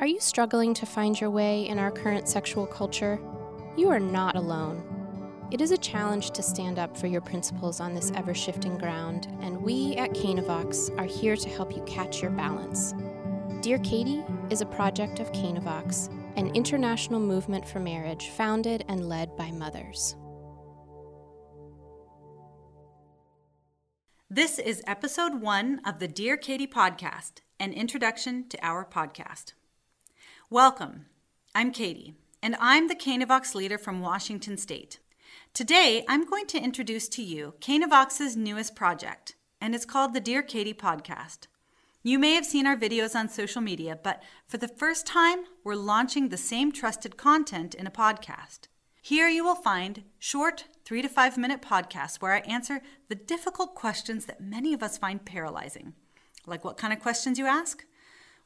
Are you struggling to find your way in our current sexual culture? You are not alone. It is a challenge to stand up for your principles on this ever shifting ground, and we at Canavox are here to help you catch your balance. Dear Katie is a project of Canavox, an international movement for marriage founded and led by mothers. This is episode one of the Dear Katie podcast, an introduction to our podcast. Welcome. I'm Katie, and I'm the Canavox leader from Washington State. Today, I'm going to introduce to you Canavox's newest project, and it's called the Dear Katie podcast. You may have seen our videos on social media, but for the first time, we're launching the same trusted content in a podcast. Here you will find short, three to five minute podcasts where I answer the difficult questions that many of us find paralyzing. Like what kind of questions you ask?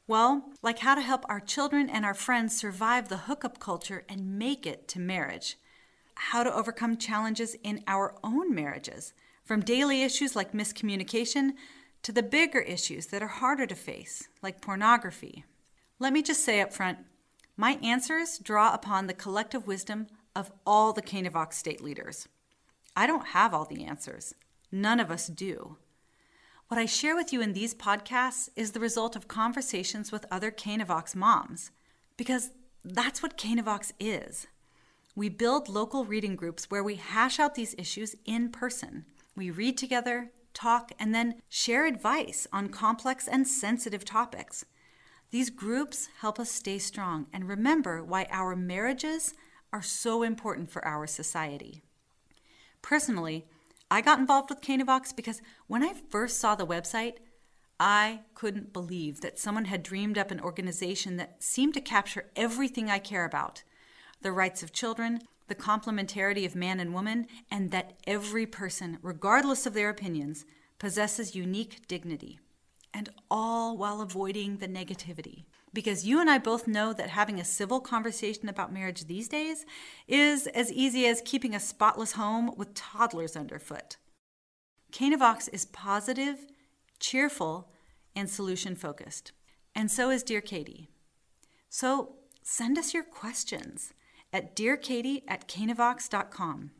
Well, like how to help our children and our friends survive the hookup culture and make it to marriage. How to overcome challenges in our own marriages, from daily issues like miscommunication to the bigger issues that are harder to face, like pornography. Let me just say up front my answers draw upon the collective wisdom of all the Canavox state leaders. I don't have all the answers, none of us do. What I share with you in these podcasts is the result of conversations with other Canavox moms, because that's what Canavox is. We build local reading groups where we hash out these issues in person. We read together, talk, and then share advice on complex and sensitive topics. These groups help us stay strong and remember why our marriages are so important for our society. Personally, I got involved with Canavox because when I first saw the website, I couldn't believe that someone had dreamed up an organization that seemed to capture everything I care about the rights of children, the complementarity of man and woman, and that every person, regardless of their opinions, possesses unique dignity, and all while avoiding the negativity. Because you and I both know that having a civil conversation about marriage these days is as easy as keeping a spotless home with toddlers underfoot. Canavox is positive, cheerful, and solution focused. And so is Dear Katie. So send us your questions at dearkatie at canavox.com.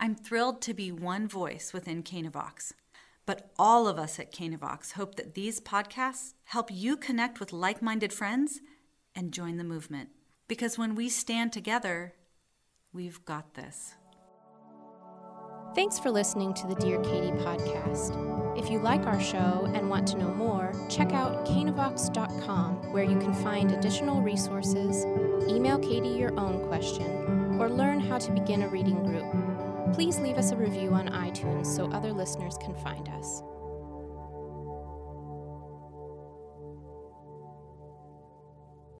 I'm thrilled to be one voice within Canavox. But all of us at Canavox hope that these podcasts help you connect with like minded friends and join the movement. Because when we stand together, we've got this. Thanks for listening to the Dear Katie podcast. If you like our show and want to know more, check out canavox.com where you can find additional resources, email Katie your own question, or learn how to begin a reading group please leave us a review on iTunes so other listeners can find us.